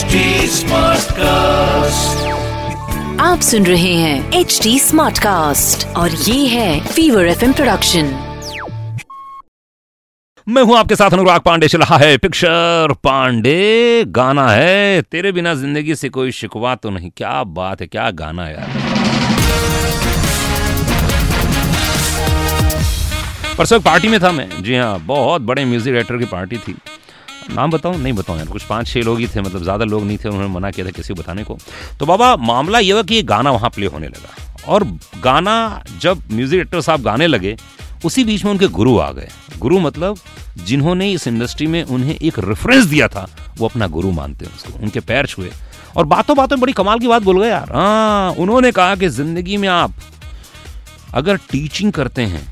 HD Smartcast. आप सुन रहे हैं एच डी स्मार्ट कास्ट और ये है फीवर एफ़ प्रोडक्शन मैं हूँ आपके साथ अनुराग पांडे चल रहा है पिक्चर पांडे। गाना है तेरे बिना ज़िंदगी से कोई शिकवा तो नहीं। क्या बात है क्या गाना है यार। परसों पार्टी में था मैं। जी हाँ बहुत बड़े म्यूज़िक डायरेक्टर की पार्टी थी। नाम बताऊँ? नहीं बताऊँ यार, कुछ पाँच छह लोग ही थे मतलब ज़्यादा लोग नहीं थे, उन्होंने मना किया था किसी को बताने को। तो बाबा, मामला ये हुआ कि ये गाना वहाँ प्ले होने लगा। और गाना, जब म्यूज़िक डायरेक्टर साहब गाने लगे, उसी बीच में उनके गुरु आ गए। गुरु मतलब जिन्होंने इस इंडस्ट्री में उन्हें एक रेफरेंस दिया था, वो अपना गुरु मानते हैं उसको, उनके पैर छुए। और बातों बातों में बड़ी कमाल की बात बोल गए यार। हाँ उन्होंने कहा कि ज़िंदगी में आप, अगर टीचिंग करते हैं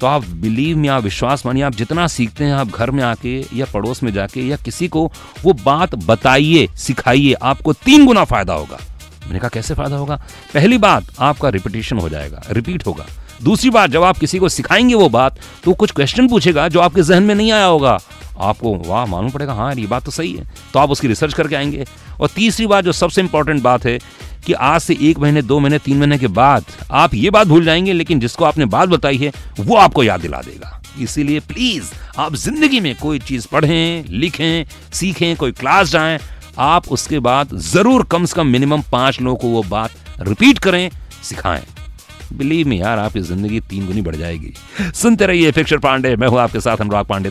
तो आप बिलीव में आप विश्वास मानिए, आप जितना सीखते हैं, आप घर में आके या पड़ोस में जाके या किसी को वो बात बताइए, सिखाइए, आपको तीन गुना फ़ायदा होगा। मैंने कहा, कैसे फ़ायदा होगा? पहली बात, आपका रिपीटेशन हो जाएगा रिपीट होगा। दूसरी बात, जब आप किसी को सिखाएँगे वो बात तो कुछ क्वेश्चन पूछेगा जो आपके जहन में नहीं आया होगा। आपको, वाह, मालूम पड़ेगा हाँ ये बात तो सही है। तो आप उसकी रिसर्च करके आएँगे। और तीसरी बात, जो सबसे इंपॉर्टेंट बात है कि आज से एक महीने, दो महीने, तीन महीने के बाद आप ये बात भूल जाएँगे, लेकिन जिसको आपने बात बताई है, वो आपको याद दिला देगा। इसीलिए प्लीज़ आप ज़िंदगी में कोई चीज़ पढ़ें, लिखें, सीखें, कोई क्लास जाएँ, आप उसके बाद ज़रूर कम से कम मिनिमम पाँच लोगों को वो बात रिपीट करें, सिखाएँ। बिलीव में यार, आपकी ज़िंदगी तीन गुनी बढ़ जाएगी। सुनते रहिए फिक्सर पांडे, मैं हूँ आपके साथ अनुराग पांडे।